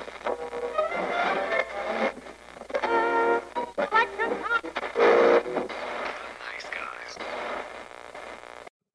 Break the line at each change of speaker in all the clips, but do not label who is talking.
serious.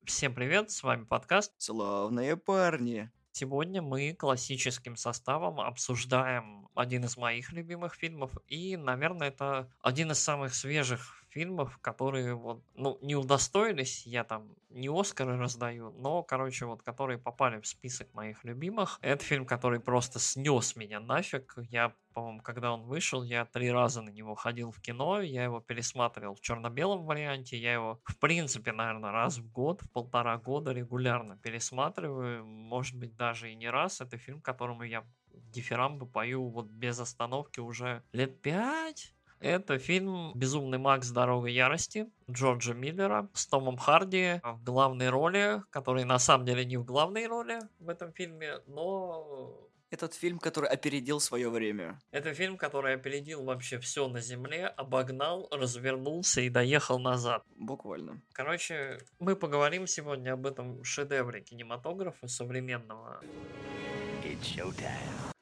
Всем привет, с вами подкаст.
Славные парни.
Сегодня мы классическим составом обсуждаем один из моих любимых фильмов, и, наверное, это один из самых свежих фильмов, которые вот, ну, не удостоились, я там не Оскары раздаю, но, короче, вот, которые попали в список моих любимых. Это фильм, который просто снес меня нафиг. Я, по-моему, когда он вышел, я три раза на него ходил в кино, я его пересматривал в черно-белом варианте, я его, в принципе, наверное, раз в год, в полтора года регулярно пересматриваю, может быть, даже и не раз. Это фильм, которому я дифирамбы пою вот без остановки уже лет пять, это фильм «Безумный Макс. Дорога ярости» Джорджа Миллера с Томом Харди в главной роли, который на самом деле не в главной роли в этом фильме, но
этот фильм, который опередил свое время.
Это фильм, который опередил вообще все на Земле, обогнал, развернулся и доехал назад.
Буквально.
Короче, мы поговорим сегодня об этом шедевре кинематографа современного.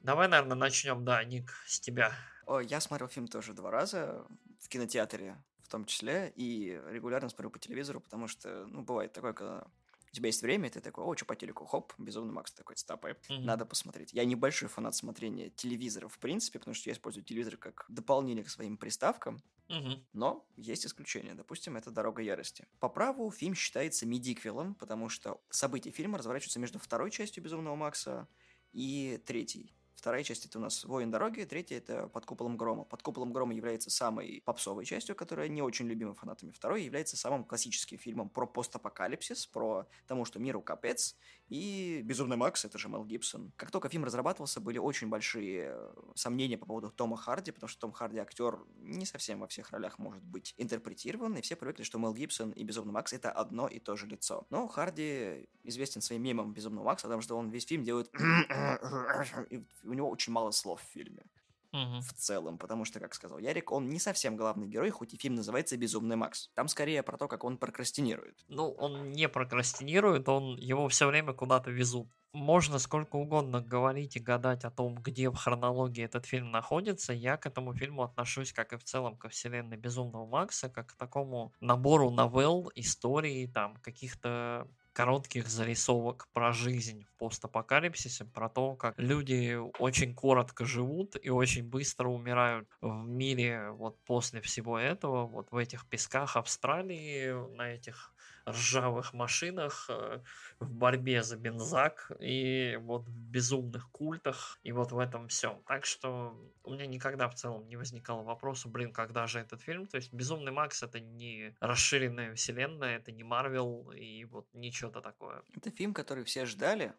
Давай, наверное, начнем, да, Ник, с тебя.
О, я смотрел фильм тоже два раза в кинотеатре в том числе, и регулярно смотрю по телевизору, потому что, ну, бывает такое, когда у тебя есть время, и ты такой, о, что по телеку, хоп, Безумный Макс такой, стопы, mm-hmm. надо посмотреть. Я небольшой фанат смотрения телевизора в принципе, потому что я использую телевизор как дополнение к своим приставкам,
mm-hmm.
но есть исключения. Допустим, это «Дорога ярости». По праву фильм считается медиквелом, потому что события фильма разворачиваются между второй частью Безумного Макса и третьей. Вторая часть это у нас «Воин дороги», третья это «Под куполом грома». «Под куполом грома» является самой попсовой частью, которая не очень любима фанатами. Второй является самым классическим фильмом про постапокалипсис, про тому, что миру капец, и «Безумный Макс» — это же Мел Гибсон. Как только фильм разрабатывался, были очень большие э, сомнения по поводу Тома Харди, потому что Том Харди актер не совсем во всех ролях может быть интерпретирован, и все привыкли, что Мел Гибсон и Безумный Макс — это одно и то же лицо. Но Харди известен своим мемом Безумного Макса, потому что он весь фильм делает у него очень мало слов в фильме.
Угу.
В целом, потому что, как сказал Ярик, он не совсем главный герой, хоть и фильм называется «Безумный Макс». Там скорее про то, как он прокрастинирует.
Ну, он не прокрастинирует, он его все время куда-то везут. Можно сколько угодно говорить и гадать о том, где в хронологии этот фильм находится. Я к этому фильму отношусь, как и в целом ко вселенной Безумного Макса, как к такому набору новелл, историй, там, каких-то коротких зарисовок про жизнь в постапокалипсисе, про то, как люди очень коротко живут и очень быстро умирают в мире вот после всего этого, вот в этих песках Австралии, на этих ржавых машинах, э, в борьбе за бензак и вот в безумных культах и вот в этом всем. Так что у меня никогда в целом не возникало вопроса, блин, когда же этот фильм? То есть Безумный Макс это не расширенная вселенная, это не Марвел и вот ничего-то такое.
Это фильм, который все ждали,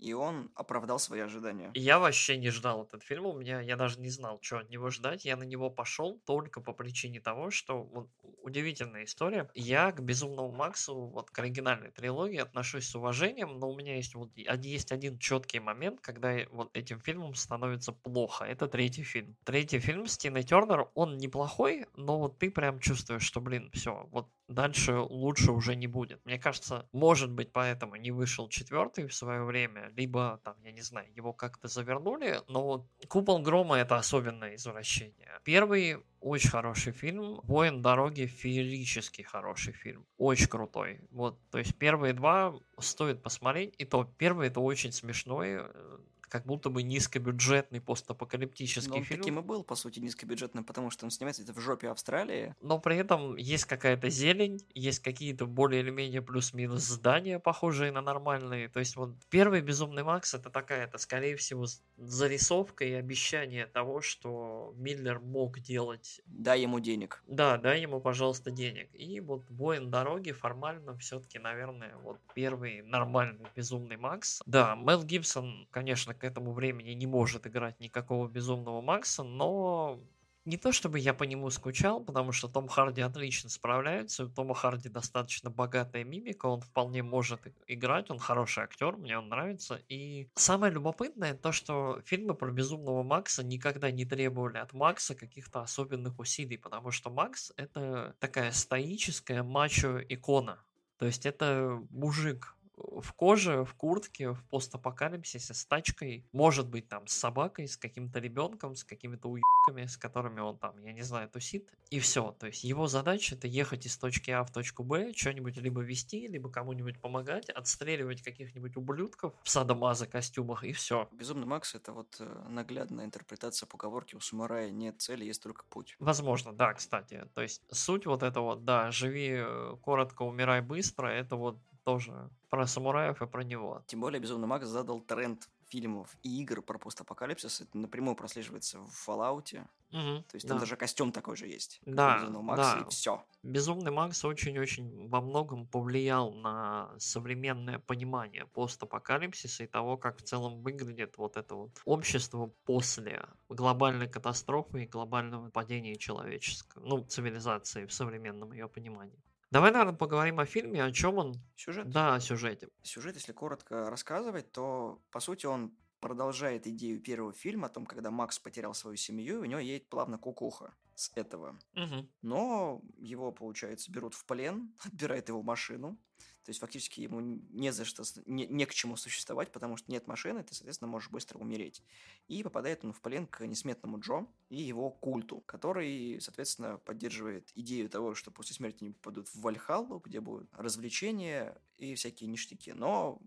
и он оправдал свои ожидания.
Я вообще не ждал этот фильм, у меня я даже не знал, что от него ждать. Я на него пошел только по причине того, что вот, удивительная история. Я к Безумному Максу, вот к оригинальной трилогии отношусь с уважением, но у меня есть вот есть один четкий момент, когда вот этим фильмом становится плохо. Это третий фильм. Третий фильм с Тиной Тернер, он неплохой, но вот ты прям чувствуешь, что, блин, все, вот дальше лучше уже не будет. Мне кажется, может быть, поэтому не вышел четвертый в свое время, либо там, я не знаю, его как-то завернули, но вот Купол Грома это особенное извращение. Первый очень хороший фильм. Воин дороги феерически хороший фильм. Очень крутой. Вот, то есть первые два стоит посмотреть. И то первый это очень смешной э, как будто бы низкобюджетный постапокалиптический Но он фильм.
таким и был, по сути, низкобюджетным, потому что он снимается это в жопе Австралии.
Но при этом есть какая-то зелень, есть какие-то более или менее плюс-минус здания, похожие на нормальные. То есть вот первый «Безумный Макс» это такая, это скорее всего зарисовка и обещание того, что Миллер мог делать.
Дай ему денег.
Да, дай ему, пожалуйста, денег. И вот «Воин дороги» формально все-таки, наверное, вот первый нормальный «Безумный Макс». Да, Мел Гибсон, конечно, к этому времени не может играть никакого безумного Макса, но не то чтобы я по нему скучал, потому что Том Харди отлично справляется, у Тома Харди достаточно богатая мимика, он вполне может играть, он хороший актер, мне он нравится. И самое любопытное то, что фильмы про Безумного Макса никогда не требовали от Макса каких-то особенных усилий, потому что Макс это такая стоическая мачо-икона. То есть это мужик, в коже, в куртке, в постапокалипсисе с тачкой, может быть там с собакой, с каким-то ребенком, с какими-то уебками, с которыми он там, я не знаю, тусит, и все. То есть его задача это ехать из точки А в точку Б, что-нибудь либо вести, либо кому-нибудь помогать, отстреливать каких-нибудь ублюдков в садомаза костюмах, и все.
Безумный Макс это вот э, наглядная интерпретация поговорки у самурая нет цели, есть только путь.
Возможно, да, кстати. То есть суть вот этого, да, живи э, коротко, умирай быстро, это вот тоже про самураев и про него.
Тем более Безумный Макс задал тренд фильмов и игр про постапокалипсис. Это напрямую прослеживается в Fallout.
Мгм,
То есть там
да.
даже костюм такой же есть.
Да,
Безумного Макса,
да.
и все.
Безумный Макс очень-очень во многом повлиял на современное понимание постапокалипсиса и того, как в целом выглядит вот это вот общество после глобальной катастрофы и глобального падения человеческого, ну, цивилизации в современном ее понимании. Давай, наверное, поговорим о фильме, о чем он.
Сюжет.
Да, о сюжете.
Сюжет, если коротко рассказывать, то, по сути, он продолжает идею первого фильма о том, когда Макс потерял свою семью, и у него едет плавно кукуха с этого.
Мгм.
Но его, получается, берут в плен, отбирают его машину. То есть фактически ему не за что, не, не к чему существовать, потому что нет машины, ты, соответственно, можешь быстро умереть. И попадает он в плен к несметному Джо и его культу, который, соответственно, поддерживает идею того, что после смерти они попадут в Вальхаллу, где будут развлечения и всякие ништяки. Но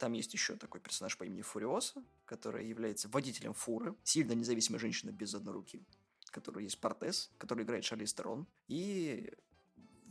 там есть еще такой персонаж по имени Фуриоса, который является водителем фуры, сильно независимая женщина без одной руки, которая есть Портес, который играет Шарли Стерон. И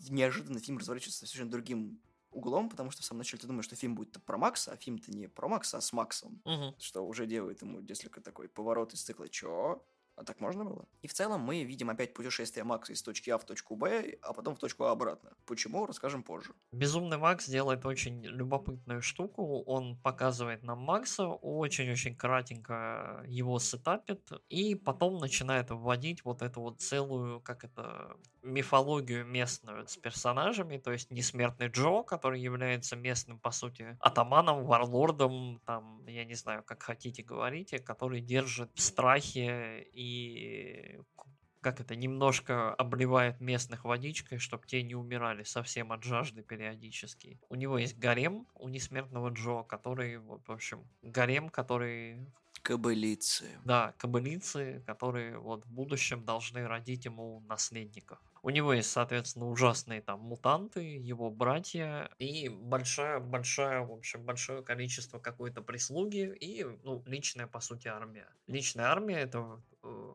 неожиданно фильм разворачивается совершенно другим углом, потому что в самом начале ты думаешь, что фильм будет про Макса, а фильм-то не про Макса, а с Максом.
Мгм.
Что уже делает ему несколько такой поворот из цикла «Чё? А так можно было? И в целом мы видим опять путешествие Макса из точки А в точку Б, а потом в точку А обратно. Почему, расскажем позже.
Безумный Макс делает очень любопытную штуку. Он показывает нам Макса, очень-очень кратенько его сетапит, и потом начинает вводить вот эту вот целую, как это, мифологию местную с персонажами, то есть несмертный Джо, который является местным, по сути, атаманом, варлордом, там, я не знаю, как хотите говорите, который держит в страхе и как это, немножко обливает местных водичкой, чтобы те не умирали совсем от жажды периодически. У него есть гарем у несмертного Джо, который, вот, в общем, гарем, который,
Кобылицы.
да, кобылицы, которые вот в будущем должны родить ему наследников. У него есть, соответственно, ужасные там мутанты, его братья и большая, большая, в общем, большое количество какой-то прислуги и, ну, личная, по сути, армия. Личная армия это, э,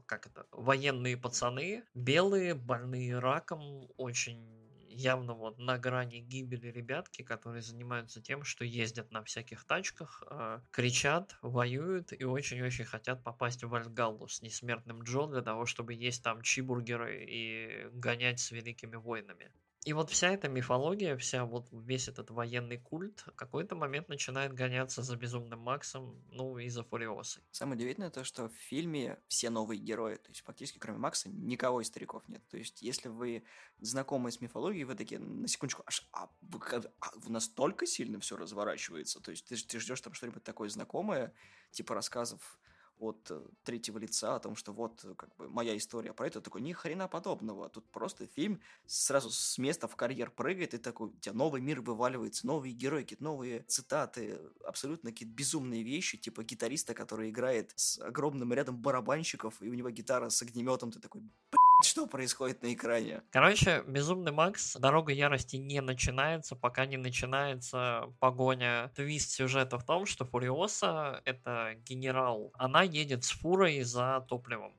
как это, военные пацаны, белые, больные раком, очень явно вот на грани гибели ребятки, которые занимаются тем, что ездят на всяких тачках, э, кричат, воюют и очень-очень хотят попасть в Вальгаллу с несмертным Джо для того, чтобы есть там чибургеры и гонять с великими войнами. И вот вся эта мифология, вся вот весь этот военный культ в какой-то момент начинает гоняться за Безумным Максом, ну и за Фуриосой.
Самое удивительное то, что в фильме все новые герои, то есть фактически кроме Макса никого из стариков нет. То есть если вы знакомы с мифологией, вы такие, на секундочку, аж, а, вы, а, настолько сильно все разворачивается? То есть ты, ты ждешь там что-нибудь такое знакомое, типа рассказов от э, третьего лица о том, что вот э, как бы моя история про это, такой, ни хрена подобного. Тут просто фильм сразу с места в карьер прыгает, и такой, у тебя новый мир вываливается, новые герои, какие-то новые цитаты, абсолютно какие-то безумные вещи, типа гитариста, который играет с огромным рядом барабанщиков, и у него гитара с огнеметом, ты такой, «Блядь, что происходит на экране?
Короче, Безумный Макс, Дорога Ярости не начинается, пока не начинается погоня. Твист сюжета в том, что Фуриоса — это генерал. Она едет с фурой за топливом.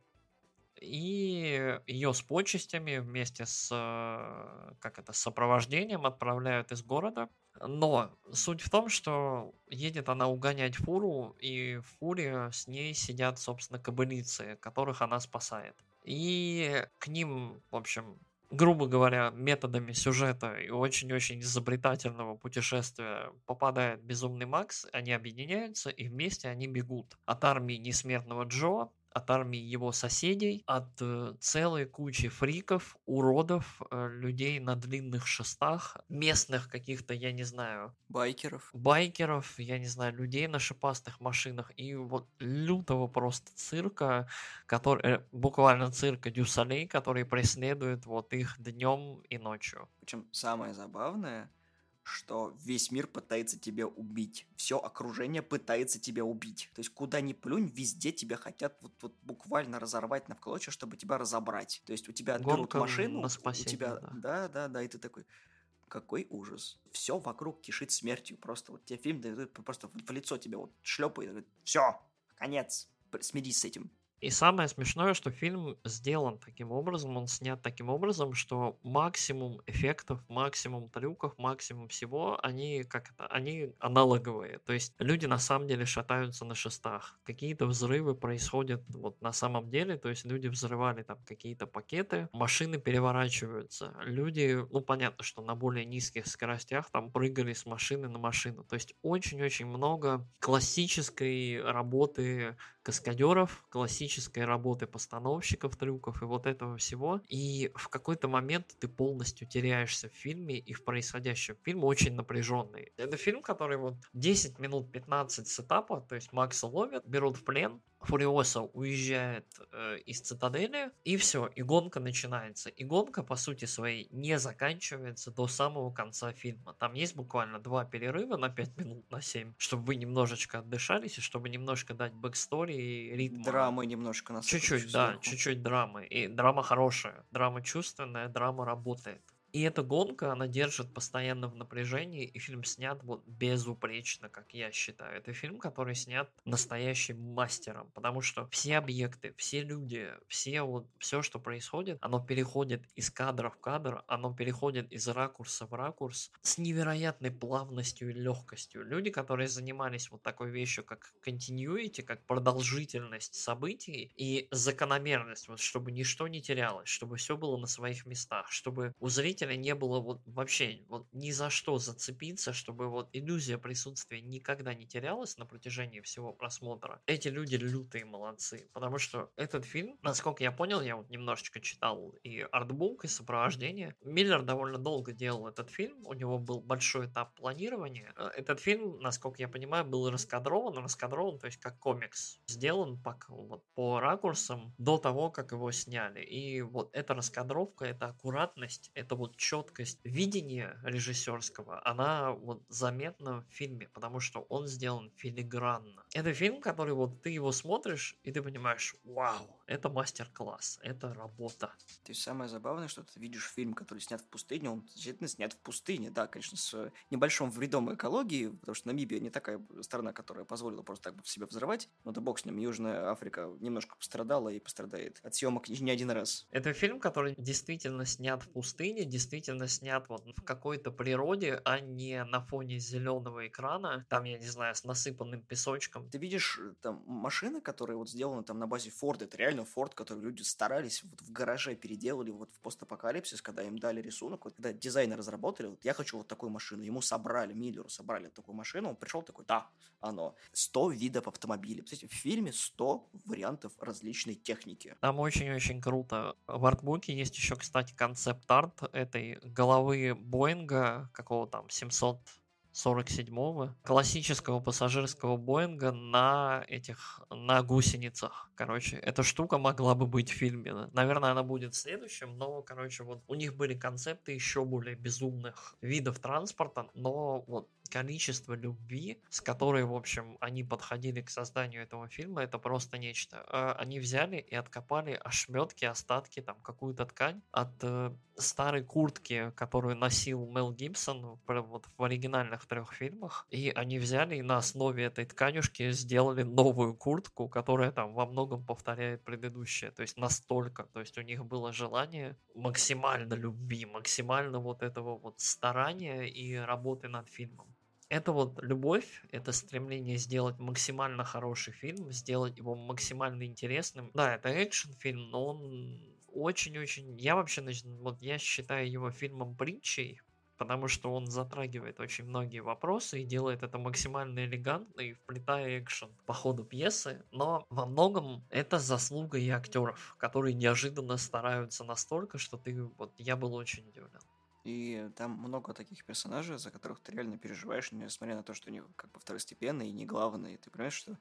И ее с почестями вместе с, э, как это, сопровождением отправляют из города. Но суть в том, что едет она угонять фуру, и в фуре с ней сидят, собственно, кобылицы, которых она спасает. И к ним, в общем, грубо говоря, методами сюжета и очень-очень изобретательного путешествия попадает Безумный Макс, они объединяются и вместе они бегут от армии Несмертного Джо, от армии его соседей, от э, целой кучи фриков, уродов, э, людей на длинных шестах, местных каких-то, я не знаю,
Байкеров.
байкеров, я не знаю, людей на шипастых машинах и вот лютого просто цирка, который э, буквально цирка Дюсалей, который преследует вот их днем и ночью.
Причем самое забавное, что весь мир пытается тебя убить. Все окружение пытается тебя убить. То есть куда ни плюнь, везде тебя хотят вот, вот буквально разорвать на клочья, чтобы тебя разобрать. То есть у тебя отберут
Гонка
машину,
на
у
спасение,
тебя...
да.
Да, да, да, и ты такой... Какой ужас. Все вокруг кишит смертью. Просто вот тебе фильм дают, просто в лицо тебе вот шлепает. Все, конец. Смирись с этим.
И самое смешное, что фильм сделан таким образом, он снят таким образом, что максимум эффектов, максимум трюков, максимум всего, они как это, они аналоговые. То есть люди на самом деле шатаются на шестах. Какие-то взрывы происходят вот на самом деле, то есть люди взрывали там какие-то пакеты, машины переворачиваются. Люди, ну понятно, что на более низких скоростях там прыгали с машины на машину. То есть очень-очень много классической работы каскадеров, классической работы постановщиков трюков и вот этого всего. И в какой-то момент ты полностью теряешься в фильме и в происходящем. Фильм очень напряженный. Это фильм, который вот 10 минут 15 сетапа, то есть Макса ловят, берут в плен, Фуриоса уезжает э, из цитадели, и все, и гонка начинается. И гонка, по сути своей, не заканчивается до самого конца фильма. Там есть буквально два перерыва на 5 минут, на 7, чтобы вы немножечко отдышались, и чтобы немножко дать backstory и ритм.
Драмы немножко нас
Чуть-чуть, да, чуть-чуть драмы. И драма хорошая, драма чувственная, драма работает. И эта гонка, она держит постоянно в напряжении, и фильм снят вот безупречно, как я считаю. Это фильм, который снят настоящим мастером, потому что все объекты, все люди, все вот, все, что происходит, оно переходит из кадра в кадр, оно переходит из ракурса в ракурс с невероятной плавностью и легкостью. Люди, которые занимались вот такой вещью, как continuity, как продолжительность событий и закономерность, вот чтобы ничто не терялось, чтобы все было на своих местах, чтобы у зрителя не было вот вообще вот ни за что зацепиться, чтобы вот иллюзия присутствия никогда не терялась на протяжении всего просмотра. Эти люди лютые молодцы, потому что этот фильм, насколько я понял, я вот немножечко читал и артбук, и сопровождение. Миллер довольно долго делал этот фильм, у него был большой этап планирования. Э, Этот фильм, насколько я понимаю, был раскадрован, раскадрован, то есть как комикс, сделан по, вот, по ракурсам до того, как его сняли. И вот эта раскадровка, эта аккуратность, это вот четкость видения режиссерского, она вот заметна в фильме, потому что он сделан филигранно. Это фильм, который вот ты его смотришь, и ты понимаешь, вау, это мастер-класс, это работа.
Есть самое забавное, что ты видишь фильм, который снят в пустыне, он действительно снят в пустыне, да, конечно, с небольшим вредом экологии, потому что Намибия не такая страна, которая позволила просто так себя взрывать, но да бог с ним, Южная Африка немножко пострадала и пострадает от съемок не один раз.
Это фильм, который действительно снят в пустыне, действительно снят вот в какой-то природе, а не на фоне зеленого экрана, там, я не знаю, с насыпанным песочком.
Ты видишь э, там машины, которые вот сделаны там на базе Форда, это реально Форд, который люди старались, вот в гараже переделали вот в постапокалипсис, когда им дали рисунок, вот когда дизайнер разработали, вот я хочу вот такую машину, ему собрали, Миллеру собрали такую машину, он пришел такой, да, оно. 100 видов автомобилей. Кстати, в фильме 100 вариантов различной техники.
Там очень-очень круто. В артбуке есть еще, кстати, концепт-арт этой головы Боинга, какого там, 700 47-го классического пассажирского Боинга на этих, на гусеницах. Короче, эта штука могла бы быть в фильме. Наверное, она будет в следующем, но, короче, вот у них были концепты еще более безумных видов транспорта, но вот количество любви, с которой, в общем, они подходили к созданию этого фильма, это просто нечто. А, Они взяли и откопали ошметки, остатки, там, какую-то ткань от э, старой куртки, которую носил Мел Гибсон вот в оригинальных трех фильмах, и они взяли и на основе этой тканюшки сделали новую куртку, которая там во многом повторяет предыдущее, то есть настолько, то есть у них было желание максимально любви, максимально вот этого вот старания и работы над фильмом. Это вот любовь, это стремление сделать максимально хороший фильм, сделать его максимально интересным. Да, это экшн-фильм, но он очень-очень... Я вообще, нач- вот я считаю его фильмом притчей, потому что он затрагивает очень многие вопросы и делает это максимально элегантно и вплетая экшен по ходу пьесы, но во многом это заслуга и актеров, которые неожиданно стараются настолько, что ты вот я был очень удивлен.
И там много таких персонажей, за которых ты реально переживаешь, несмотря на то, что они как бы второстепенные и не главные. Ты понимаешь, что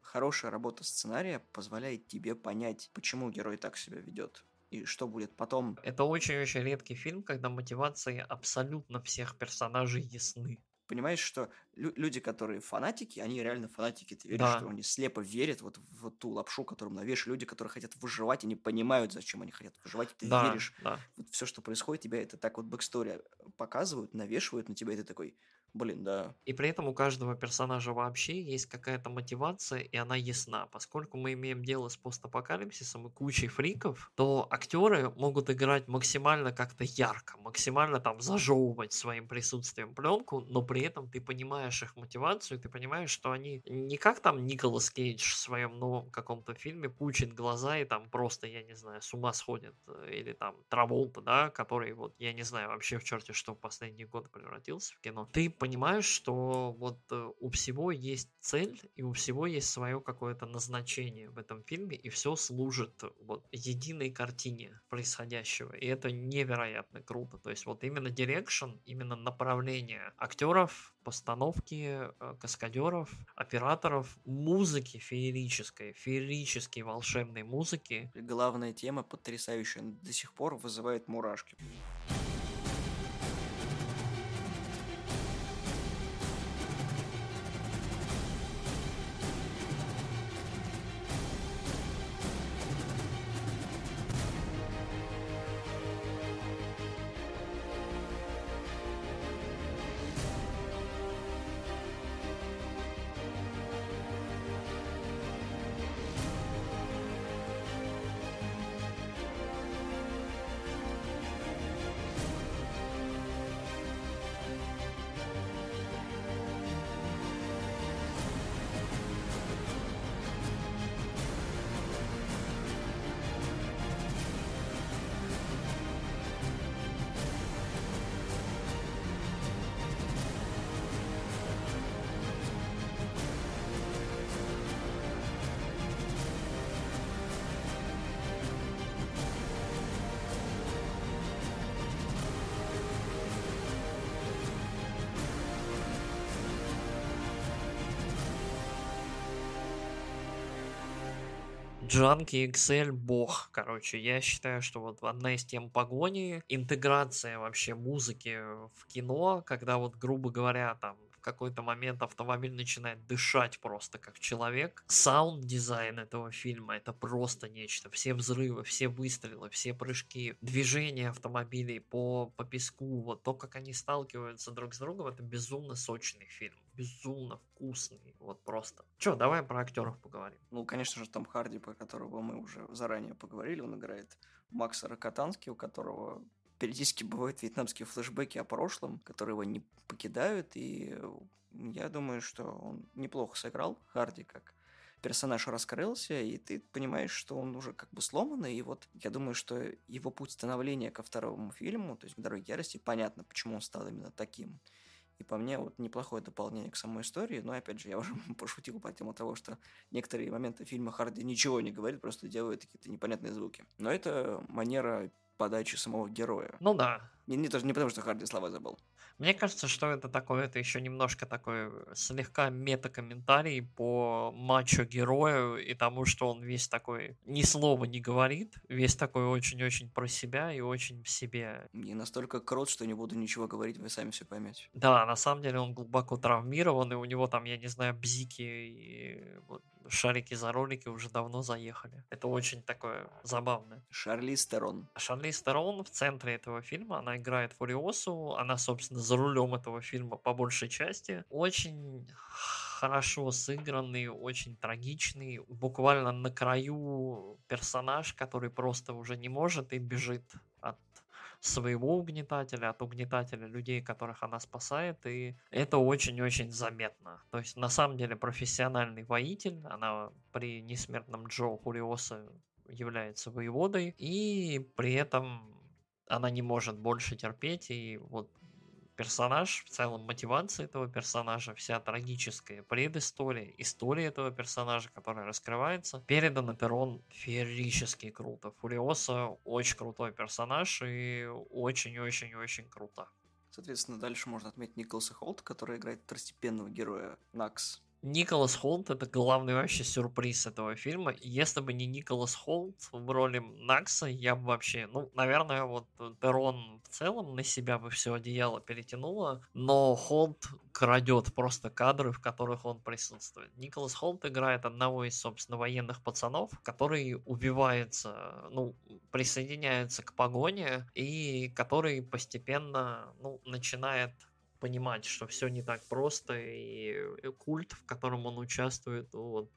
хорошая работа сценария позволяет тебе понять, почему герой так себя ведет. и что будет потом.
Это очень-очень редкий фильм, когда мотивации абсолютно всех персонажей ясны.
Понимаешь, что лю- люди, которые фанатики, они реально фанатики. Ты веришь, что
Да,
они слепо верят вот в ту лапшу, которую навешивают люди, которые хотят выживать, они понимают, зачем они хотят выживать, ты
да,
веришь.
да.
Вот все, что происходит, тебя это так вот backstory показывают, навешивают на тебя, и ты такой, блин, да,
И при этом у каждого персонажа вообще есть какая-то мотивация, и она ясна. Поскольку мы имеем дело с постапокалипсисом и кучей фриков, то актеры могут играть максимально как-то ярко, максимально там зажевывать своим присутствием пленку, но при этом ты понимаешь их мотивацию, ты понимаешь, что они не как там Николас Кейдж в своем новом каком-то фильме пучит глаза и там просто, я не знаю, с ума сходит, э, или там Траволта, да, который вот, я не знаю, вообще в черте что в последние годы превратился в кино. Ты понимаешь, что вот э, у всего есть цель, и у всего есть свое какое-то назначение в этом фильме, и все служит вот единой картине происходящего. И это невероятно круто. То есть вот именно direction, именно направление актеров, постановки, э, каскадеров, операторов, музыки феерической, феерической волшебной музыки.
Главная тема, потрясающая, до сих пор вызывает мурашки.
Junkie XL бог, короче. Я считаю, что вот одна из тем погони, интеграция вообще музыки в кино, когда вот, грубо говоря, там какой-то момент автомобиль начинает дышать просто как человек. Саунд-дизайн этого фильма это просто нечто. Все взрывы, все выстрелы, все прыжки, движение автомобилей по, по песку, вот то, как они сталкиваются друг с другом, это безумно сочный фильм. Безумно вкусный. Вот просто. Че, давай про актеров поговорим.
Ну, конечно же, Том Харди, про которого мы уже заранее поговорили, он играет Макса Рокотански, у которого периодически бывают вьетнамские флешбеки о прошлом, которые его не покидают, и я думаю, что он неплохо сыграл Харди, как персонаж раскрылся, и ты понимаешь, что он уже как бы сломанный, и вот я думаю, что его путь становления ко второму фильму, то есть к «Дороге ярости», понятно, почему он стал именно таким. И по мне вот неплохое дополнение к самой истории, но опять же, я уже пошутил по тему того, что некоторые моменты фильма Харди ничего не говорит, просто делают какие-то непонятные звуки. Но это манера подачи самого героя.
Ну да,
Не, не, тоже не потому, что Харди слова забыл.
Мне кажется, что это такое, это еще немножко такой слегка мета-комментарий по мачо-герою и тому, что он весь такой ни слова не говорит, весь такой очень-очень про себя и очень в себе.
Не настолько крот, что не буду ничего говорить, вы сами все поймете.
Да, на самом деле он глубоко травмирован, и у него там, я не знаю, бзики и вот шарики за ролики уже давно заехали. Это очень такое забавное.
Шарли Стерон.
Шарли Стерон в центре этого фильма, она играет Фуриосу, она, собственно, за рулем этого фильма по большей части. Очень хорошо сыгранный, очень трагичный, буквально на краю персонаж, который просто уже не может и бежит от своего угнетателя, от угнетателя людей, которых она спасает, и это очень-очень заметно. То есть, на самом деле, профессиональный воитель, она при несмертном Джо Фуриоса является воеводой, и при этом она не может больше терпеть, и вот персонаж, в целом мотивация этого персонажа, вся трагическая предыстория, история этого персонажа, которая раскрывается, передана перон феерически круто. Фуриоса очень крутой персонаж и очень-очень-очень круто.
Соответственно, дальше можно отметить Николаса Холт, который играет второстепенного героя Накс.
Николас Холт это главный вообще сюрприз этого фильма. Если бы не Николас Холт в роли Накса, я бы вообще, ну, наверное, вот Терон в целом на себя бы все одеяло перетянуло, но Холт крадет просто кадры, в которых он присутствует. Николас Холт играет одного из, собственно, военных пацанов, который убивается, ну, присоединяется к погоне и который постепенно, ну, начинает понимать, что все не так просто, и э, культ, в котором он участвует, вот,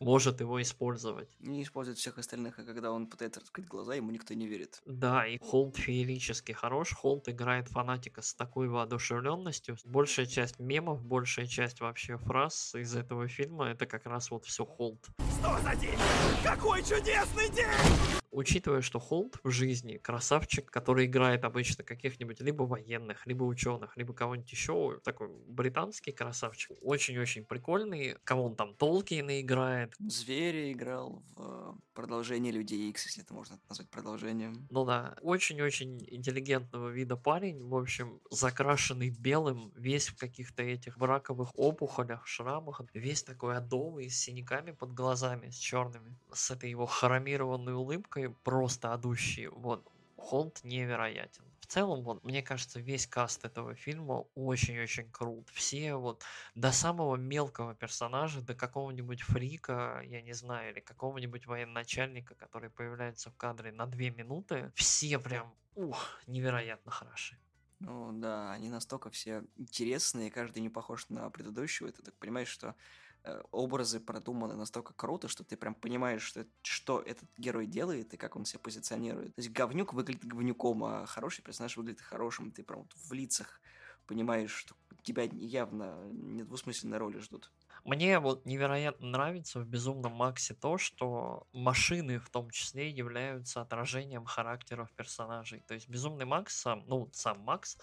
может его использовать.
Не использует всех остальных, а когда он пытается раскрыть глаза, ему никто не верит.
Да, и Холд феерически хорош. Холд играет фанатика с такой воодушевленностью. Большая часть мемов, большая часть вообще фраз из этого фильма, это как раз вот все Холд. Что за день? Какой чудесный день! Учитывая, что Холд в жизни красавчик, который играет обычно каких-нибудь либо военных, либо ученых, либо кого-нибудь еще, такой британский красавчик, очень-очень прикольный. Кого он там Толкина играет.
Зверя играл в продолжении Людей Икс, если это можно назвать продолжением.
Ну да, очень-очень интеллигентного вида парень, в общем, закрашенный белым, весь в каких-то этих браковых опухолях, шрамах, весь такой адовый, с синяками под глазами, с черными, с этой его хромированной улыбкой, просто одущие. Вот, Холд невероятен. В целом, вот, мне кажется, весь каст этого фильма очень-очень крут. Все вот до самого мелкого персонажа, до какого-нибудь фрика, я не знаю, или какого-нибудь военачальника, который появляется в кадре на две минуты, все прям, ух, невероятно хороши.
Ну да, они настолько все интересные, каждый не похож на предыдущего, и ты так понимаешь, что образы продуманы настолько круто, что ты прям понимаешь, что, что этот герой делает и как он себя позиционирует. То есть говнюк выглядит говнюком, а хороший персонаж выглядит хорошим. Ты прям вот в лицах понимаешь, что тебя явно недвусмысленные роли ждут.
Мне вот невероятно нравится в «Безумном Максе» то, что машины в том числе являются отражением характеров персонажей. То есть «Безумный Макс», ну, сам Макс,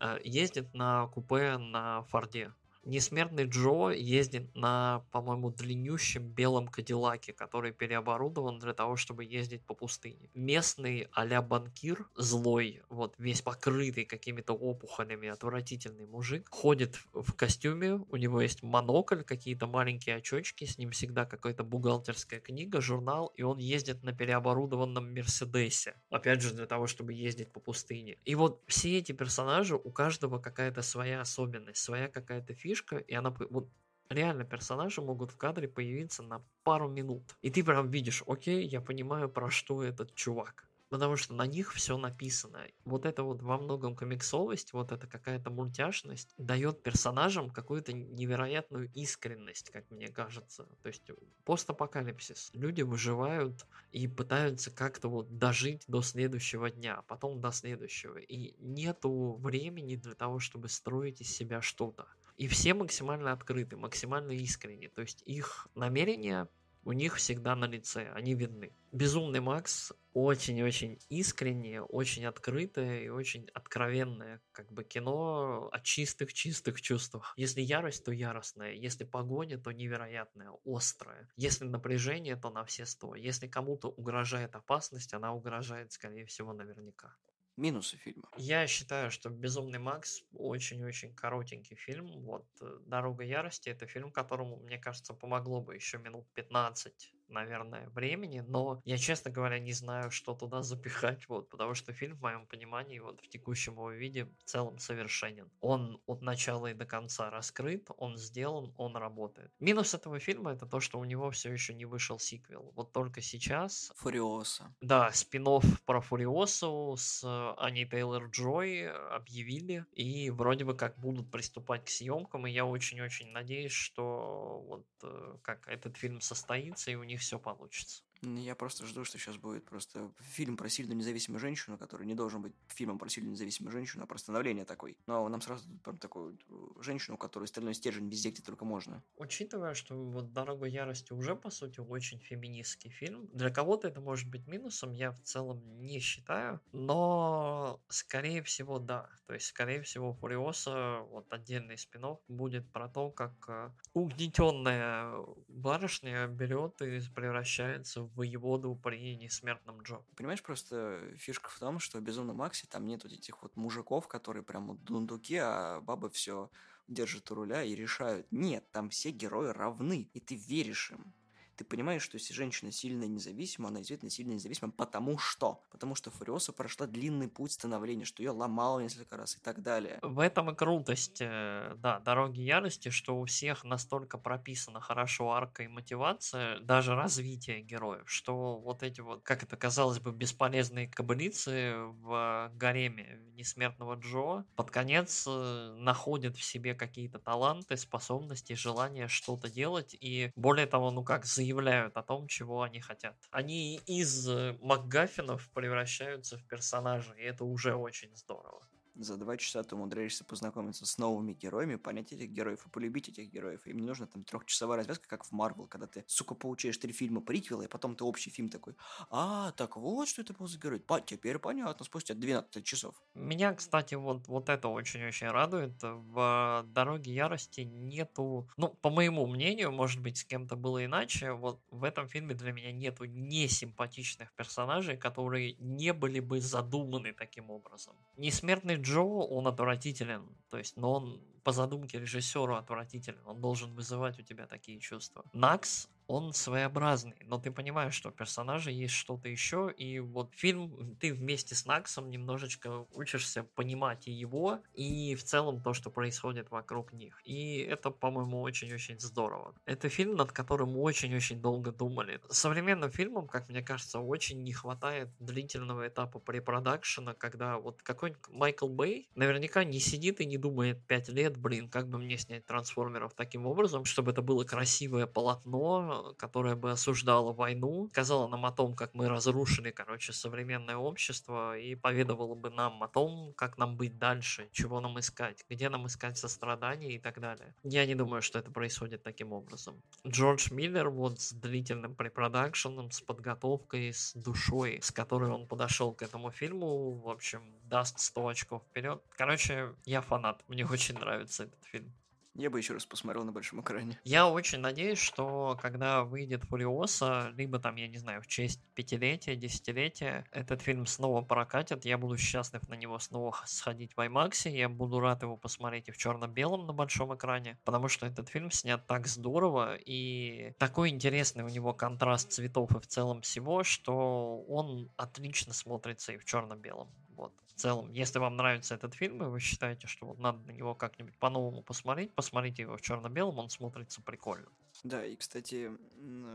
э, ездит на купе на Форде. Несмертный Джо ездит на, по-моему, длиннющем белом Кадиллаке, который переоборудован для того, чтобы ездить по пустыне. Местный а банкир, злой, вот весь покрытый какими-то опухолями, отвратительный мужик, ходит в костюме, у него есть монокль, какие-то маленькие очочки, с ним всегда какая-то бухгалтерская книга, журнал, и он ездит на переоборудованном Мерседесе. Опять же, для того, чтобы ездить по пустыне. И вот все эти персонажи, у каждого какая-то своя особенность, своя какая-то фишка, фишка, и она вот реально персонажи могут в кадре появиться на пару минут. И ты прям видишь, окей, я понимаю, про что этот чувак. Потому что на них все написано. Вот это вот во многом комиксовость, вот эта какая-то мультяшность дает персонажам какую-то невероятную искренность, как мне кажется. То есть постапокалипсис. Люди выживают и пытаются как-то вот дожить до следующего дня, а потом до следующего. И нету времени для того, чтобы строить из себя что-то. И все максимально открыты, максимально искренни. То есть их намерения у них всегда на лице, они видны. Безумный Макс очень-очень искреннее, очень открытое и очень откровенное как бы кино о чистых-чистых чувствах. Если ярость, то яростная. Если погоня, то невероятная, острая. Если напряжение, то на все сто. Если кому-то угрожает опасность, она угрожает, скорее всего, наверняка
минусы фильма?
Я считаю, что «Безумный Макс» очень-очень коротенький фильм. Вот э, «Дорога ярости» — это фильм, которому, мне кажется, помогло бы еще минут 15 наверное, времени, но я, честно говоря, не знаю, что туда запихать, вот, потому что фильм, в моем понимании, вот, в текущем его виде в целом совершенен. Он от начала и до конца раскрыт, он сделан, он работает. Минус этого фильма это то, что у него все еще не вышел сиквел. Вот только сейчас...
Фуриоса.
Да, спин про Фуриосу с Ани Тейлор-Джой объявили, и вроде бы как будут приступать к съемкам, и я очень-очень надеюсь, что вот э, как этот фильм состоится, и у них все получится.
Я просто жду, что сейчас будет просто фильм про сильную независимую женщину, который не должен быть фильмом про сильную независимую женщину, а про становление такой. Но нам сразу прям такую э, женщину, у которой стальной стержень везде, где только можно.
Учитывая, что вот «Дорога ярости» уже, по сути, очень феминистский фильм, для кого-то это может быть минусом, я в целом не считаю, но, скорее всего, да. То есть, скорее всего, Фуриоса, вот отдельный спин будет про то, как э, угнетенная барышня берет и превращается воеводу при несмертном Джо.
Понимаешь, просто фишка в том, что в Безумном Максе там нет вот этих вот мужиков, которые прям дундуки, а бабы все держат у руля и решают. Нет, там все герои равны, и ты веришь им ты понимаешь, что если женщина сильная независима, она действительно сильная и независима, потому что? Потому что Фуриоса прошла длинный путь становления, что ее ломало несколько раз и так далее.
В этом и крутость, э, да, Дороги Ярости, что у всех настолько прописана хорошо арка и мотивация, даже развитие героев, что вот эти вот, как это казалось бы, бесполезные кобылицы в гареме Несмертного Джо под конец э, находят в себе какие-то таланты, способности, желание что-то делать, и более того, ну как, за заявляют о том, чего они хотят. Они из э, МакГаффинов превращаются в персонажей, и это уже очень здорово
за два часа ты умудряешься познакомиться с новыми героями, понять этих героев и полюбить этих героев. Им не нужна там трехчасовая развязка, как в Марвел, когда ты, сука, получаешь три фильма приквела, и потом ты общий фильм такой, а, так вот, что это был за герой. Па, теперь понятно, спустя 12 часов.
Меня, кстати, вот, вот это очень-очень радует. В «Дороге ярости» нету, ну, по моему мнению, может быть, с кем-то было иначе, вот в этом фильме для меня нету несимпатичных персонажей, которые не были бы задуманы таким образом. Несмертный Джо, он отвратителен, то есть, но он по задумке режиссера отвратителен, он должен вызывать у тебя такие чувства. Накс, он своеобразный, но ты понимаешь, что у персонажа есть что-то еще, и вот фильм, ты вместе с Наксом немножечко учишься понимать и его, и в целом то, что происходит вокруг них. И это, по-моему, очень-очень здорово. Это фильм, над которым очень-очень долго думали. Современным фильмам, как мне кажется, очень не хватает длительного этапа препродакшена, когда вот какой-нибудь Майкл Бэй наверняка не сидит и не думает 5 лет, блин, как бы мне снять трансформеров таким образом, чтобы это было красивое полотно, которая бы осуждала войну, сказала нам о том, как мы разрушили, короче, современное общество и поведовала бы нам о том, как нам быть дальше, чего нам искать, где нам искать сострадание и так далее. Я не думаю, что это происходит таким образом. Джордж Миллер вот с длительным препродакшеном, с подготовкой, с душой, с которой он подошел к этому фильму, в общем, даст 100 очков вперед. Короче, я фанат, мне очень нравится этот фильм.
Я бы еще раз посмотрел на большом экране.
Я очень надеюсь, что когда выйдет Фуриоса, либо там, я не знаю, в честь пятилетия, десятилетия, этот фильм снова прокатит, я буду счастлив на него снова сходить в IMAX, я буду рад его посмотреть и в черно-белом на большом экране, потому что этот фильм снят так здорово, и такой интересный у него контраст цветов и в целом всего, что он отлично смотрится и в черно-белом. Вот. В целом, если вам нравится этот фильм, и вы считаете, что надо на него как-нибудь по-новому посмотреть, посмотрите его в черно-белом, он смотрится прикольно.
Да, и, кстати,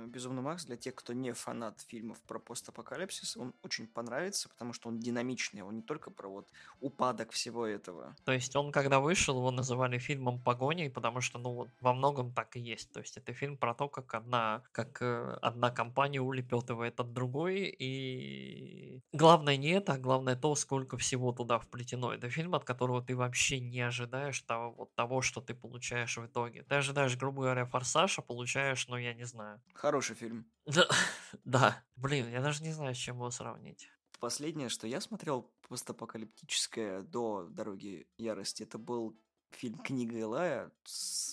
«Безумный Макс» для тех, кто не фанат фильмов про постапокалипсис, он очень понравится, потому что он динамичный, он не только про вот упадок всего этого.
То есть он, когда вышел, его называли фильмом погоней, потому что, ну, вот во многом так и есть. То есть это фильм про то, как одна, как э, одна компания улепетывает от другой, и главное не это, а главное то, сколько всего туда вплетено. Это фильм, от которого ты вообще не ожидаешь того, вот, того что ты получаешь в итоге. Ты ожидаешь, грубо говоря, форсаж, получаешь, ну, я не знаю.
Хороший фильм.
Да, блин, я даже не знаю, с чем его сравнить.
Последнее, что я смотрел постапокалиптическое до «Дороги ярости», это был фильм «Книга Илая»,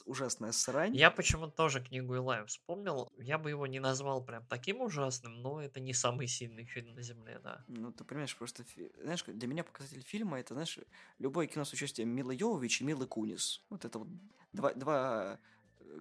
ужасная срань.
Я почему-то тоже «Книгу Илая» вспомнил. Я бы его не назвал прям таким ужасным, но это не самый сильный фильм на Земле, да.
Ну, ты понимаешь, просто, знаешь, для меня показатель фильма это, знаешь, любое кино с участием Милы Йовович и Милы Кунис. Вот это вот два, два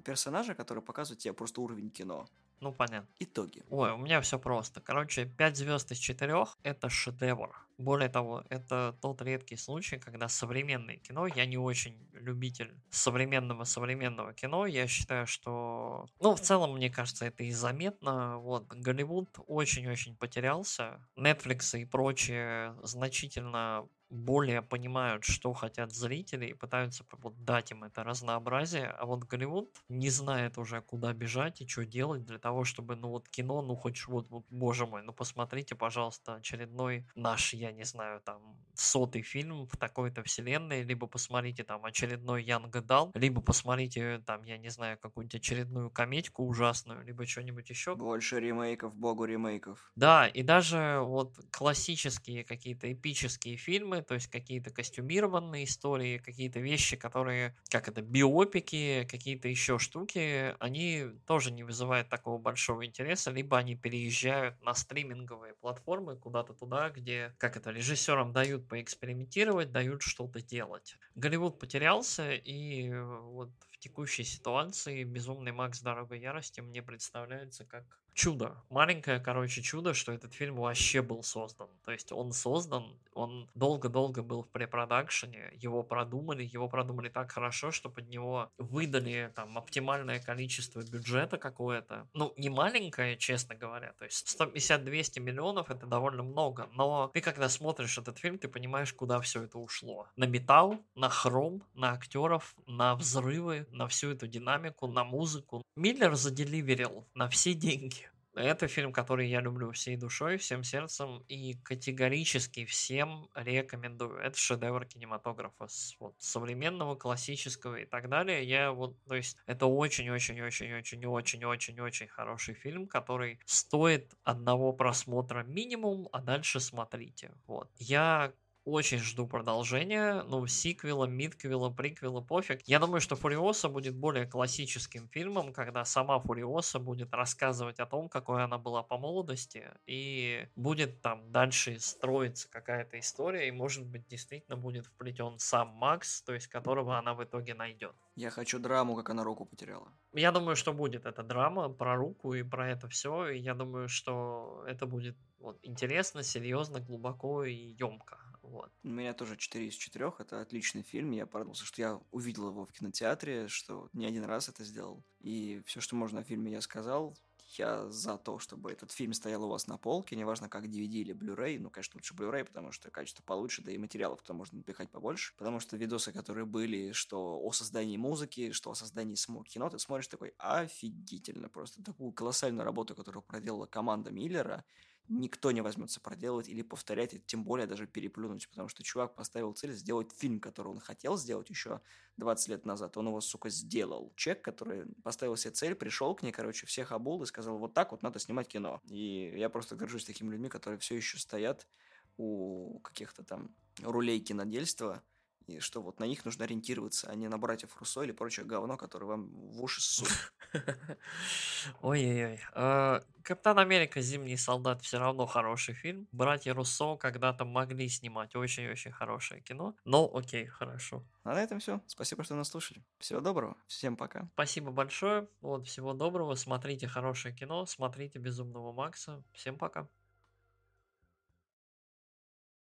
персонажа, которые показывают тебе просто уровень кино.
Ну, понятно.
Итоги.
Ой, у меня все просто. Короче, 5 звезд из 4 это шедевр. Более того, это тот редкий случай, когда современное кино, я не очень любитель современного современного кино, я считаю, что, ну, в целом, мне кажется, это и заметно, вот, Голливуд очень-очень потерялся, Netflix и прочие значительно более понимают, что хотят зрители и пытаются вот дать им это разнообразие, а вот Голливуд не знает уже, куда бежать и что делать для того, чтобы, ну вот кино, ну хоть вот, вот боже мой, ну посмотрите, пожалуйста, очередной наш, я не знаю, там, сотый фильм в такой-то вселенной, либо посмотрите там очередной Young Adult, либо посмотрите там, я не знаю, какую-нибудь очередную комедьку ужасную, либо что-нибудь еще.
Больше ремейков, богу ремейков.
Да, и даже вот классические какие-то эпические фильмы, фильмы, то есть какие-то костюмированные истории, какие-то вещи, которые, как это, биопики, какие-то еще штуки, они тоже не вызывают такого большого интереса, либо они переезжают на стриминговые платформы куда-то туда, где, как это, режиссерам дают поэкспериментировать, дают что-то делать. Голливуд потерялся, и вот в текущей ситуации «Безумный Макс. Дорога ярости» мне представляется как чудо. Маленькое, короче, чудо, что этот фильм вообще был создан. То есть он создан, он долго-долго был в препродакшене, его продумали, его продумали так хорошо, что под него выдали там оптимальное количество бюджета какое-то. Ну, не маленькое, честно говоря. То есть 150-200 миллионов это довольно много, но ты когда смотришь этот фильм, ты понимаешь, куда все это ушло. На металл, на хром, на актеров, на взрывы, на всю эту динамику, на музыку. Миллер заделиверил на все деньги. Это фильм, который я люблю всей душой, всем сердцем и категорически всем рекомендую. Это шедевр кинематографа с, вот, современного, классического и так далее. Я вот, то есть, это очень-очень-очень-очень-очень-очень хороший фильм, который стоит одного просмотра минимум, а дальше смотрите. Вот. Я очень жду продолжения, ну, сиквела, мидквела, приквела, пофиг. Я думаю, что Фуриоса будет более классическим фильмом, когда сама Фуриоса будет рассказывать о том, какой она была по молодости, и будет там дальше строиться какая-то история, и, может быть, действительно будет вплетен сам Макс, то есть которого она в итоге найдет.
Я хочу драму, как она руку потеряла.
Я думаю, что будет эта драма про руку и про это все, и я думаю, что это будет вот, интересно, серьезно, глубоко и емко. Вот.
У меня тоже 4 из 4. Это отличный фильм. Я порадовался, что я увидел его в кинотеатре, что не один раз это сделал. И все, что можно о фильме, я сказал. Я за то, чтобы этот фильм стоял у вас на полке, неважно как DVD или Blu-ray, ну, конечно, лучше Blu-ray, потому что качество получше, да и материалов туда можно напихать побольше, потому что видосы, которые были, что о создании музыки, что о создании самого кино, ты смотришь такой офигительно просто, такую колоссальную работу, которую проделала команда Миллера, никто не возьмется проделывать или повторять, и тем более даже переплюнуть, потому что чувак поставил цель сделать фильм, который он хотел сделать еще 20 лет назад, он его, сука, сделал. Чек, который поставил себе цель, пришел к ней, короче, всех обул и сказал, вот так вот надо снимать кино. И я просто горжусь такими людьми, которые все еще стоят у каких-то там рулей кинодельства, и что вот на них нужно ориентироваться, а не на братьев Руссо или прочее говно, которое вам в уши ссут.
Ой-ой-ой. А, Капитан Америка Зимний солдат все равно хороший фильм. Братья Руссо когда-то могли снимать очень-очень хорошее кино. Но окей, хорошо.
А на этом все. Спасибо, что нас слушали. Всего доброго. Всем пока.
Спасибо большое. Вот, всего доброго. Смотрите хорошее кино, смотрите Безумного Макса. Всем пока.